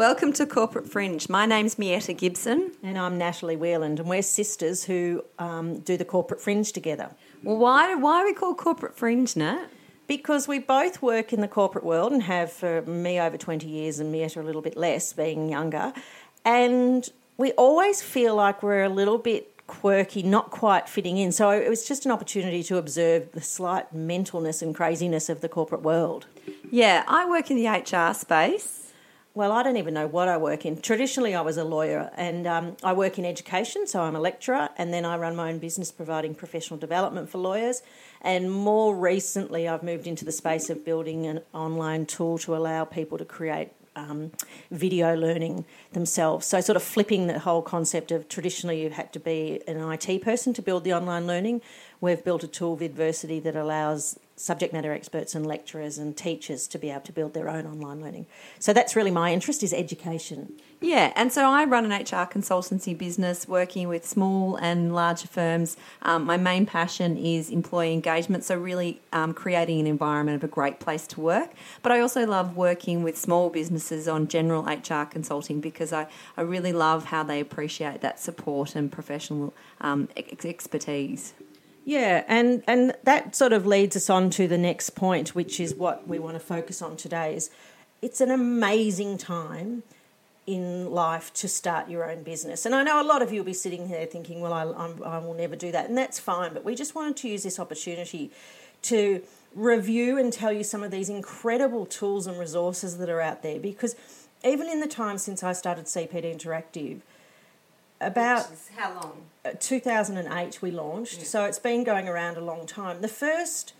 Welcome to Corporate Fringe. My name's Mietta Gibson. And I'm Natalie Wheeland, and we're sisters who um, do the Corporate Fringe together. Well, why, why are we called Corporate Fringe, Nat? Because we both work in the corporate world and have for me over 20 years and Mietta a little bit less, being younger. And we always feel like we're a little bit quirky, not quite fitting in. So it was just an opportunity to observe the slight mentalness and craziness of the corporate world. Yeah, I work in the HR space. Well, I don't even know what I work in. Traditionally, I was a lawyer and um, I work in education, so I'm a lecturer, and then I run my own business providing professional development for lawyers. And more recently, I've moved into the space of building an online tool to allow people to create um, video learning themselves. So, sort of flipping the whole concept of traditionally you had to be an IT person to build the online learning. We've built a tool, Vidversity, that allows subject matter experts and lecturers and teachers to be able to build their own online learning. So that's really my interest is education. Yeah, and so I run an HR consultancy business working with small and larger firms. Um, my main passion is employee engagement, so really um, creating an environment of a great place to work. But I also love working with small businesses on general HR consulting because I, I really love how they appreciate that support and professional um, expertise. Yeah, and, and that sort of leads us on to the next point, which is what we want to focus on today. Is it's an amazing time in life to start your own business. And I know a lot of you will be sitting there thinking, well, I, I will never do that. And that's fine. But we just wanted to use this opportunity to review and tell you some of these incredible tools and resources that are out there. Because even in the time since I started CPD Interactive, about how long? Uh, 2008 we launched, yeah. so it's been going around a long time. The first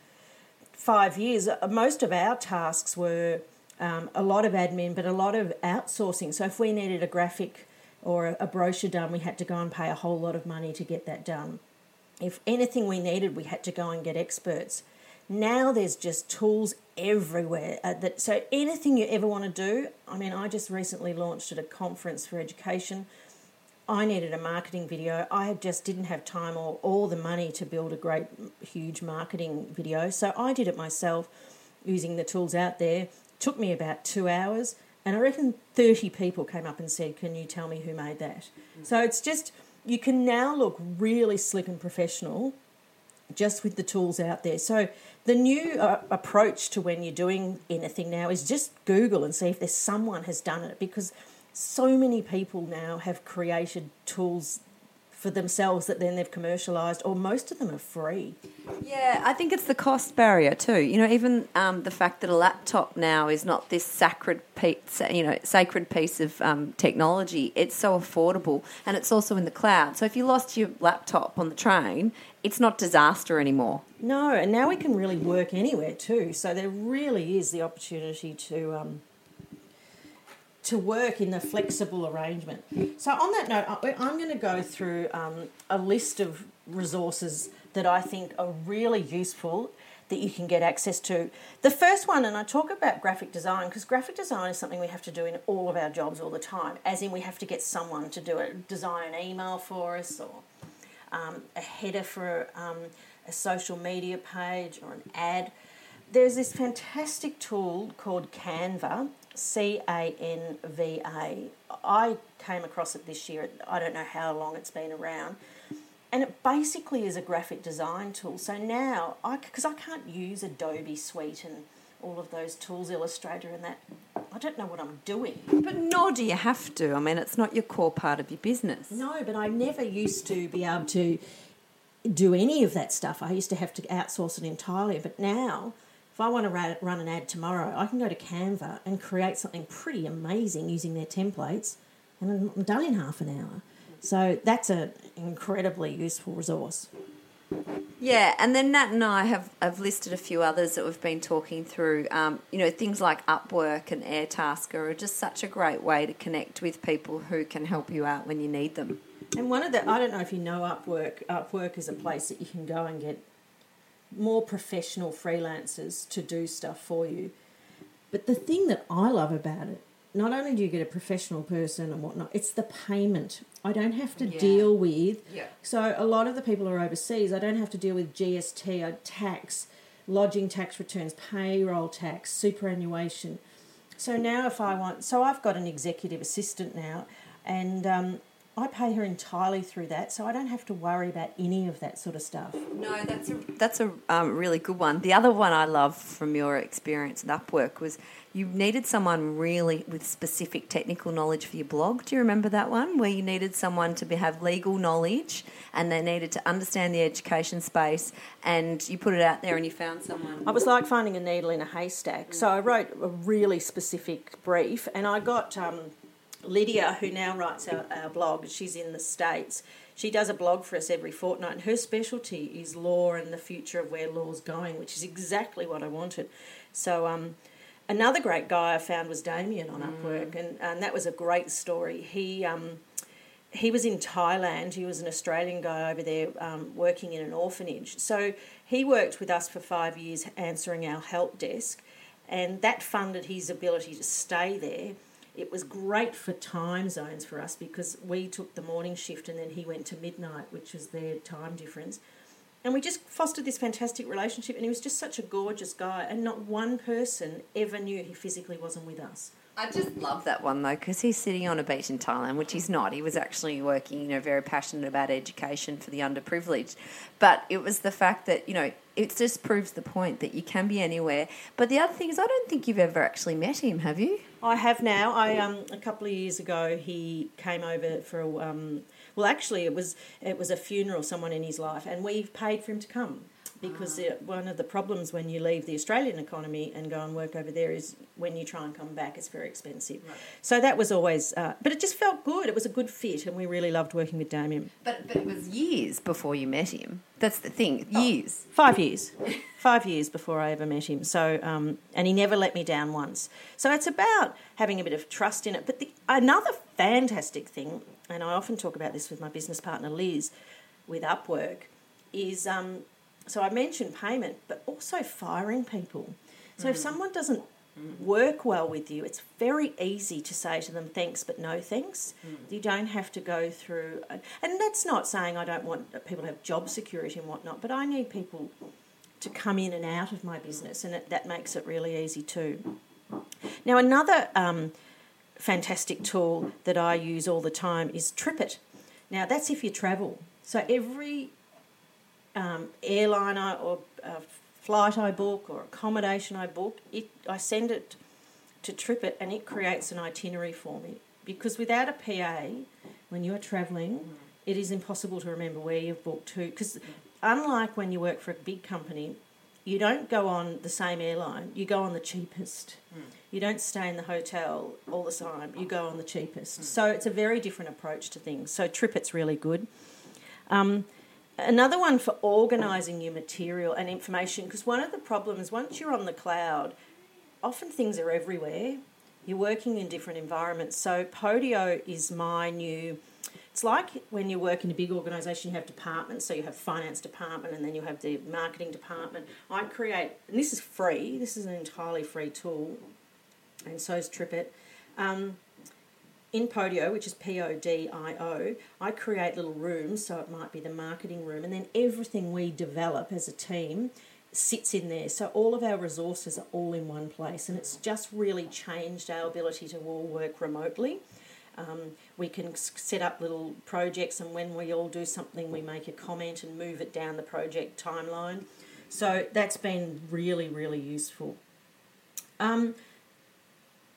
five years, uh, most of our tasks were um, a lot of admin, but a lot of outsourcing. So if we needed a graphic or a brochure done, we had to go and pay a whole lot of money to get that done. If anything we needed, we had to go and get experts. Now there's just tools everywhere. Uh, that so anything you ever want to do. I mean, I just recently launched at a conference for education I needed a marketing video. I just didn't have time or, all the money to build a great, huge marketing video. So I did it myself using the tools out there. It took me about two hours. And I reckon 30 people came up and said, Can you tell me who made that? Mm. So it's just, you can now look really slick and professional just with the tools out there. So the new uh, approach to when you're doing anything now is just Google and see if there's someone has done it because so many people now have created tools for themselves that then they've commercialised, or most of them are free. Yeah, I think it's the cost barrier too. You know, even um, the fact that a laptop now is not this sacred piece, you know, sacred piece of um, technology. It's so affordable, and it's also in the cloud. So if you lost your laptop on the train, it's not disaster anymore. No, and now we can really work anywhere too. So there really is the opportunity to. Um, to work in a flexible arrangement. So, on that note, I'm going to go through um, a list of resources that I think are really useful that you can get access to. The first one, and I talk about graphic design because graphic design is something we have to do in all of our jobs all the time, as in we have to get someone to do it, design an email for us or um, a header for um, a social media page or an ad. There's this fantastic tool called Canva, C A N V A. I came across it this year. I don't know how long it's been around. And it basically is a graphic design tool. So now, I because I can't use Adobe Suite and all of those tools, Illustrator and that, I don't know what I'm doing. But nor do you have to. I mean, it's not your core part of your business. No, but I never used to be able to do any of that stuff. I used to have to outsource it entirely. But now, if I want to run an ad tomorrow, I can go to Canva and create something pretty amazing using their templates, and I'm done in half an hour. So that's an incredibly useful resource. Yeah, and then Nat and I have, have listed a few others that we've been talking through. Um, you know, things like Upwork and Airtasker are just such a great way to connect with people who can help you out when you need them. And one of the, I don't know if you know Upwork, Upwork is a place that you can go and get more professional freelancers to do stuff for you. But the thing that I love about it, not only do you get a professional person and whatnot, it's the payment. I don't have to yeah. deal with. Yeah. So a lot of the people are overseas. I don't have to deal with GST, I tax, lodging tax returns, payroll tax, superannuation. So now, if I want, so I've got an executive assistant now, and um, I pay her entirely through that, so I don't have to worry about any of that sort of stuff. No, that's a that's a um, really good one. The other one I love from your experience at Upwork was you needed someone really with specific technical knowledge for your blog. Do you remember that one where you needed someone to be, have legal knowledge and they needed to understand the education space and you put it out there and you found someone? I was like finding a needle in a haystack. So I wrote a really specific brief and I got um, Lydia, who now writes our, our blog, she's in the States. She does a blog for us every fortnight, and her specialty is law and the future of where law's going, which is exactly what I wanted. So, um, another great guy I found was Damien on Upwork, and, and that was a great story. He um, he was in Thailand. He was an Australian guy over there um, working in an orphanage. So he worked with us for five years answering our help desk, and that funded his ability to stay there. It was great for time zones for us because we took the morning shift and then he went to midnight, which was their time difference. And we just fostered this fantastic relationship, and he was just such a gorgeous guy, and not one person ever knew he physically wasn't with us. I just love that one though because he's sitting on a beach in Thailand, which he's not. He was actually working, you know, very passionate about education for the underprivileged. But it was the fact that, you know, it just proves the point that you can be anywhere. But the other thing is, I don't think you've ever actually met him, have you? I have now. I um a couple of years ago he came over for a um well actually it was it was a funeral someone in his life and we've paid for him to come because it, one of the problems when you leave the Australian economy and go and work over there is when you try and come back it's very expensive. So that was always uh, but it just felt good. It was a good fit and we really loved working with Damien. But, but it was years before you met him. That's the thing, years. Five years. Five years before I ever met him. So, um, and he never let me down once. So it's about having a bit of trust in it. But the, another fantastic thing, and I often talk about this with my business partner Liz, with Upwork, is um, so I mentioned payment, but also firing people. So if mm. someone doesn't work well with you, it's very easy to say to them thanks but no thanks. Mm. You don't have to go through, and that's not saying I don't want people to have job security and whatnot, but I need people to come in and out of my mm. business, and it, that makes it really easy too. Now, another um, fantastic tool that I use all the time is TripIt. Now, that's if you travel. So every um, airliner or uh, flight I book or accommodation I book, it I send it to TripIt and it creates an itinerary for me. Because without a PA, when you're travelling, it is impossible to remember where you've booked to. Because unlike when you work for a big company, you don't go on the same airline, you go on the cheapest. You don't stay in the hotel all the time, you go on the cheapest. So it's a very different approach to things. So TripIt's really good. Um, Another one for organising your material and information, because one of the problems once you're on the cloud, often things are everywhere. You're working in different environments. So Podio is my new. It's like when you work in a big organisation, you have departments. So you have finance department, and then you have the marketing department. I create, and this is free. This is an entirely free tool, and so is TripIt. Um, in Podio, which is P O D I O, I create little rooms, so it might be the marketing room, and then everything we develop as a team sits in there. So all of our resources are all in one place, and it's just really changed our ability to all work remotely. Um, we can set up little projects, and when we all do something, we make a comment and move it down the project timeline. So that's been really, really useful. Um,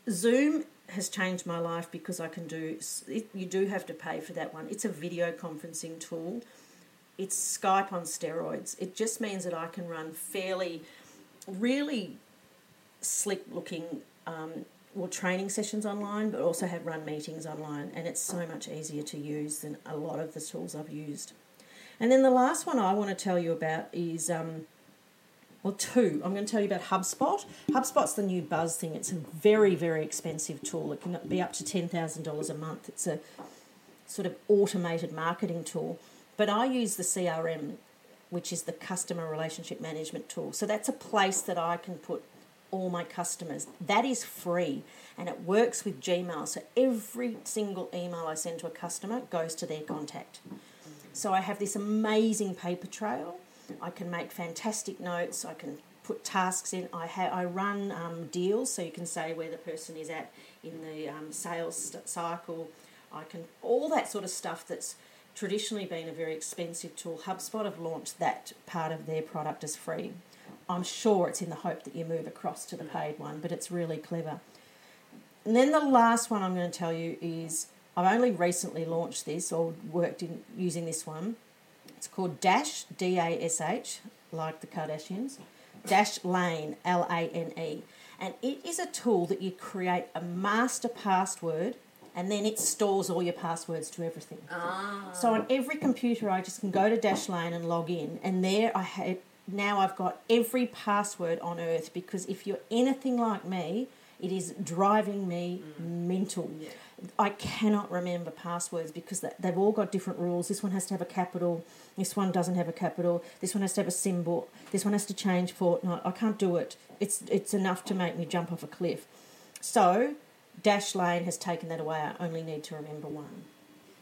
Zoom has changed my life because I can do. It, you do have to pay for that one. It's a video conferencing tool. It's Skype on steroids. It just means that I can run fairly, really slick looking, um, well, training sessions online, but also have run meetings online, and it's so much easier to use than a lot of the tools I've used. And then the last one I want to tell you about is um, well, two. I'm going to tell you about HubSpot. HubSpot's the new buzz thing. It's a very, very expensive tool. It can be up to $10,000 a month. It's a sort of automated marketing tool. But I use the CRM, which is the customer relationship management tool. So that's a place that I can put all my customers. That is free and it works with Gmail. So every single email I send to a customer goes to their contact. So I have this amazing paper trail I can make fantastic notes. I can put tasks in. I ha- I run um, deals, so you can say where the person is at in the um, sales cycle. I can all that sort of stuff that's traditionally been a very expensive tool. HubSpot have launched that part of their product as free. I'm sure it's in the hope that you move across to the paid one, but it's really clever. And then the last one I'm going to tell you is I've only recently launched this or worked in using this one. It's called Dash D A S H, like the Kardashians. Dash Lane L A N E, and it is a tool that you create a master password, and then it stores all your passwords to everything. Ah. So on every computer, I just can go to Dashlane and log in, and there I have now I've got every password on earth because if you're anything like me, it is driving me mental. I cannot remember passwords because they- they've all got different rules. This one has to have a capital. This one doesn't have a capital. This one has to have a symbol. This one has to change fortnight. I can't do it. It's it's enough to make me jump off a cliff. So, Dashlane has taken that away. I only need to remember one.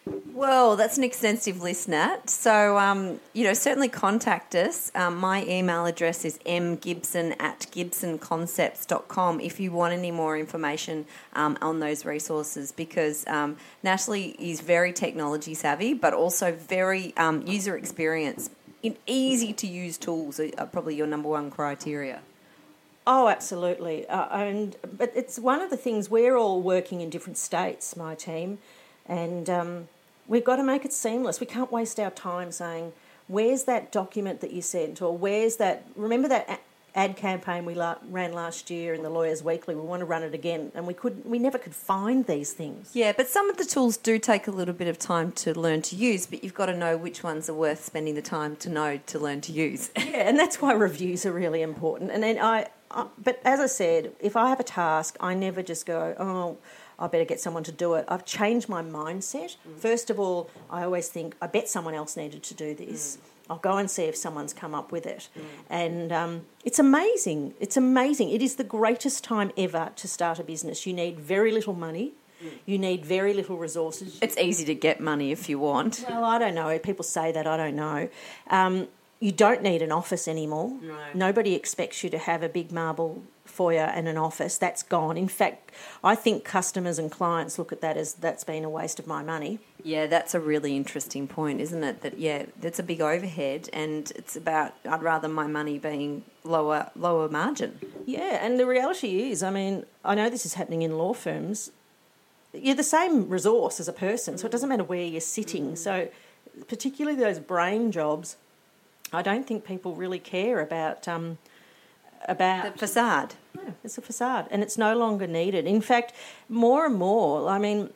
Well, that's an extensive list, Nat. So, um, you know, certainly contact us. Um, my email address is mgibson at gibsonconcepts.com if you want any more information um, on those resources because um, Natalie is very technology savvy, but also very um, user experience. In easy to use tools are are probably your number one criteria. Oh, absolutely. Uh, and but it's one of the things we're all working in different states, my team, and um, we've got to make it seamless. We can't waste our time saying, "Where's that document that you sent?" or "Where's that?" Remember that ad campaign we la- ran last year in the Lawyers Weekly? We want to run it again, and we could we never could find these things. Yeah, but some of the tools do take a little bit of time to learn to use, but you've got to know which ones are worth spending the time to know to learn to use. Yeah, and that's why reviews are really important. And then I, I, but as I said, if I have a task, I never just go, oh, I better get someone to do it. I've changed my mindset. First of all, I always think, I bet someone else needed to do this. I'll go and see if someone's come up with it. And um, it's amazing. It's amazing. It is the greatest time ever to start a business. You need very little money. You need very little resources. It's easy to get money if you want. Well, I don't know. People say that. I don't know. Um, you don't need an office anymore. No. Nobody expects you to have a big marble foyer and an office. That's gone. In fact, I think customers and clients look at that as that's been a waste of my money. Yeah, that's a really interesting point, isn't it? That yeah, that's a big overhead, and it's about I'd rather my money being lower lower margin. Yeah, and the reality is, I mean, I know this is happening in law firms. You're the same resource as a person, so it doesn't matter where you're sitting. Mm. So, particularly those brain jobs, I don't think people really care about um, about The facade. No, it's a facade, and it's no longer needed. In fact, more and more, I mean,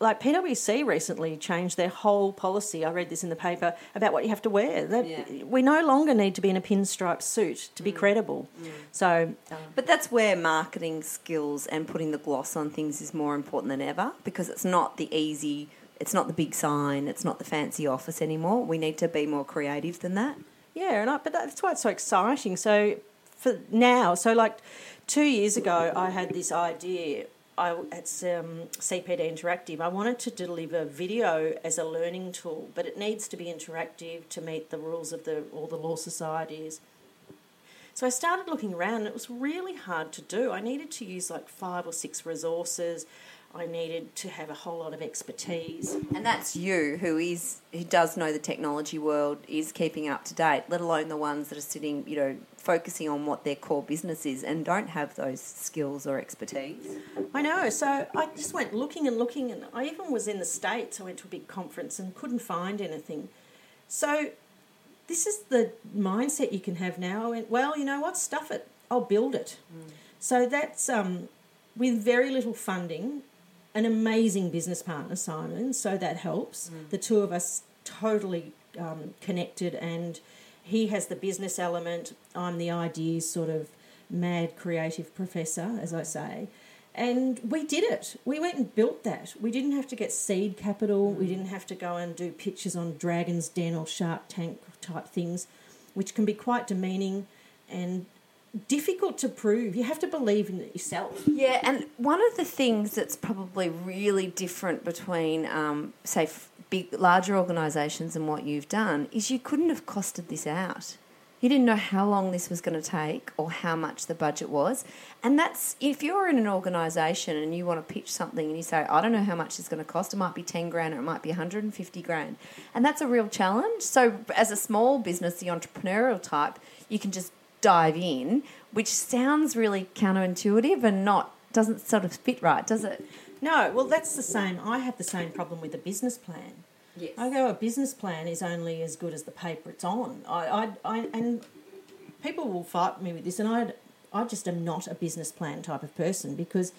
like PwC recently changed their whole policy. I read this in the paper about what you have to wear. That, Yeah. We no longer need to be in a pinstripe suit to be credible. So, um, But that's where marketing skills and putting the gloss on things is more important than ever because it's not the easy, it's not the big sign, it's not the fancy office anymore. We need to be more creative than that. Yeah, and I, but that's why it's so exciting. So, for now, so like two years ago, I had this idea. I, it's um, CPD Interactive. I wanted to deliver video as a learning tool, but it needs to be interactive to meet the rules of the all the law societies. So I started looking around, and it was really hard to do. I needed to use like five or six resources. I needed to have a whole lot of expertise. And that's you who is who does know the technology world, is keeping up to date, let alone the ones that are sitting, you know, focusing on what their core business is and don't have those skills or expertise. I know. So I just went looking and looking, and I even was in the States. I went to a big conference and couldn't find anything. So this is the mindset you can have now. I went, well, you know what? Stuff it. I'll build it. So that's um, with very little funding, an amazing business partner, Simon. So that helps. The two of us totally um, connected, and he has the business element. I'm the ideas sort of mad creative professor, as I say. And we did it. We went and built that. We didn't have to get seed capital. We didn't have to go and do pitches on Dragon's Den or Shark Tank type things, which can be quite demeaning and difficult to prove. You have to believe in it yourself. Yeah, and one of the things that's probably really different between, um, say, big, larger organisations and what you've done is you couldn't have costed this out. You didn't know how long this was going to take or how much the budget was. And that's if you're in an organisation and you want to pitch something and you say, I don't know how much it's going to cost, it might be 10 grand or it might be 150 grand. And that's a real challenge. So, as a small business, the entrepreneurial type, you can just dive in, which sounds really counterintuitive and not doesn't sort of fit right, does it? No, well, that's the same. I have the same problem with a business plan. Yes. I go, a business plan is only as good as the paper it's on. I, I, I and people will fight me with this, and I, I just am not a business plan type of person because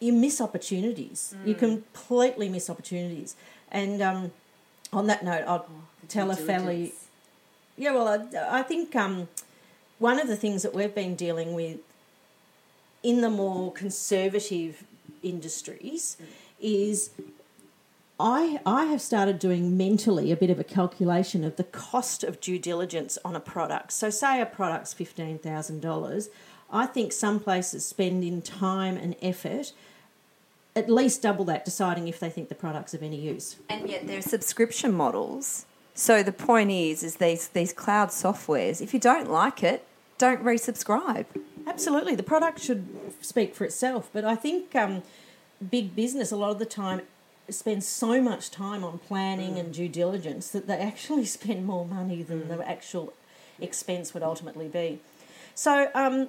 you miss opportunities. You completely miss opportunities. And um, on that note, I'll tell a fairly yeah, well, I, I think um, one of the things that we've been dealing with in the more conservative industries is I, I have started doing mentally a bit of a calculation of the cost of due diligence on a product. So, say a product's $15,000, I think some places spend in time and effort at least double that deciding if they think the product's of any use. And yet there are subscription models. So the point is, is these these cloud softwares. If you don't like it, don't resubscribe. Absolutely, the product should speak for itself. But I think um, big business a lot of the time spends so much time on planning and due diligence that they actually spend more money than the actual expense would ultimately be. So. Um,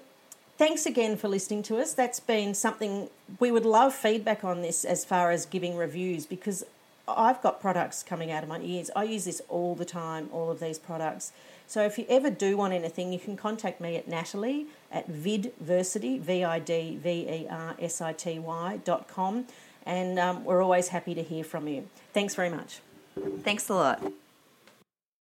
Thanks again for listening to us. That's been something we would love feedback on this as far as giving reviews because I've got products coming out of my ears. I use this all the time, all of these products. So if you ever do want anything, you can contact me at Natalie at vidversity, V I D V E R S I T Y dot com. And um, we're always happy to hear from you. Thanks very much. Thanks a lot.